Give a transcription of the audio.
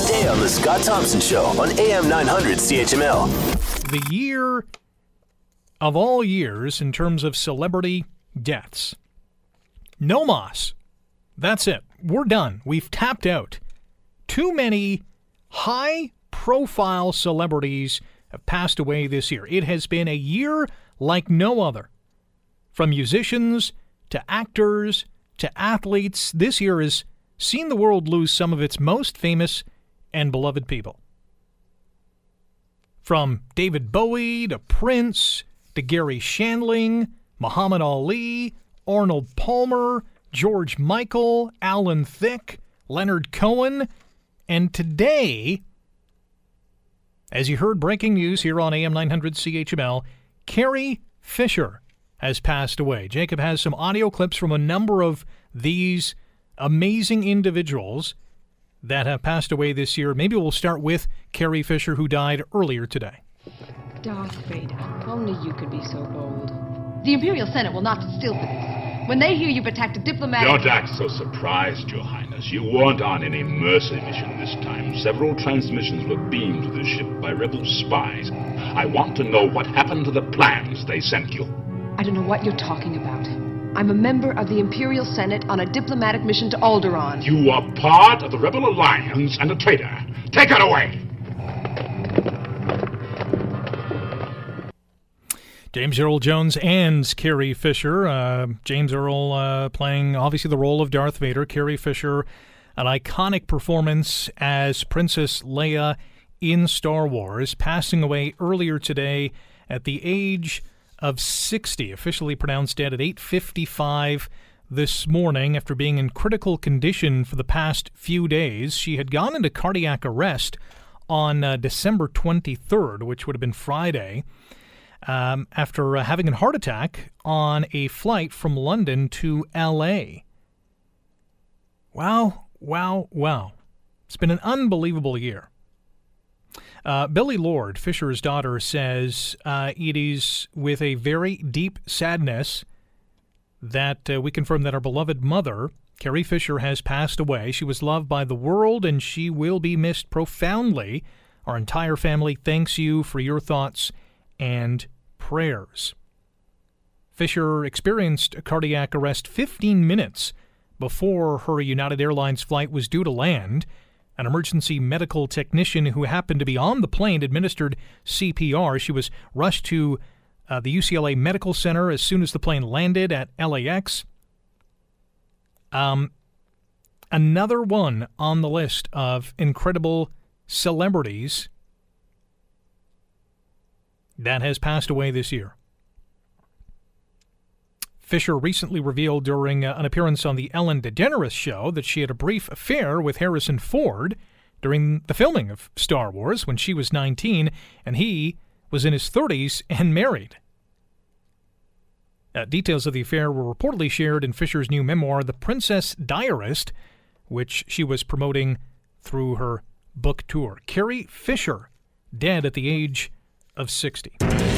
today on The Scott Thompson Show on AM 900 CHML. The year of all years in terms of celebrity deaths. No moss. That's it. We're done. We've tapped out. Too many high profile celebrities have passed away this year. It has been a year like no other. From musicians to actors to athletes, this year has seen the world lose some of its most famous and beloved people. From David Bowie to Prince to Garry Shandling, Muhammad Ali, Arnold Palmer, George Michael, Alan Thicke, Leonard Cohen, and today, as you heard breaking news here on AM 900 CHML, Carrie Fisher has passed away. Jacob has some audio clips from a number of these amazing individuals that have passed away this year. Maybe we'll start with Carrie Fisher, who died earlier today. Darth Vader, only you could be so bold. The Imperial Senate will not sit still for this. When they hear you've attacked a diplomatic... Don't act so surprised, Your Highness. You weren't on any mercy mission this time. Several transmissions were beamed to the ship by rebel spies. I want to know what happened to the plans they sent you. I don't know what you're talking about. I'm a member of the Imperial Senate on a diplomatic mission to Alderaan. You are part of the Rebel Alliance and a traitor. Take her away! James Earl Jones and Carrie Fisher. Uh, James Earl uh, playing obviously the role of Darth Vader. Carrie Fisher, an iconic performance as Princess Leia in Star Wars, passing away earlier today at the age of 60, officially pronounced dead at 8:55 this morning after being in critical condition for the past few days. She had gone into cardiac arrest on uh, December 23rd, which would have been Friday um, after uh, having a heart attack on a flight from London to L.A. Wow, wow, wow. It's been an unbelievable year. Uh, Billie Lourd, Fisher's daughter, says uh, it is with a very deep sadness that uh, we confirm that our beloved mother, Carrie Fisher, has passed away. She was loved by the world and she will be missed profoundly. Our entire family thanks you for your thoughts and prayers. Fisher experienced a cardiac arrest 15 minutes before her United Airlines flight was due to land. An emergency medical technician who happened to be on the plane administered CPR. She was rushed to uh, the UCLA Medical Center as soon as the plane landed at LAX. Um, another one on the list of incredible celebrities that has passed away this year. Fisher recently revealed during uh, an appearance on the Ellen DeGeneres show that she had a brief affair with Harrison Ford during the filming of Star Wars when she was 19 and he was in his 30s and married. Uh, details of the affair were reportedly shared in Fisher's new memoir, The Princess Diarist, which she was promoting through her book tour. Carrie Fisher, dead at the age of 60.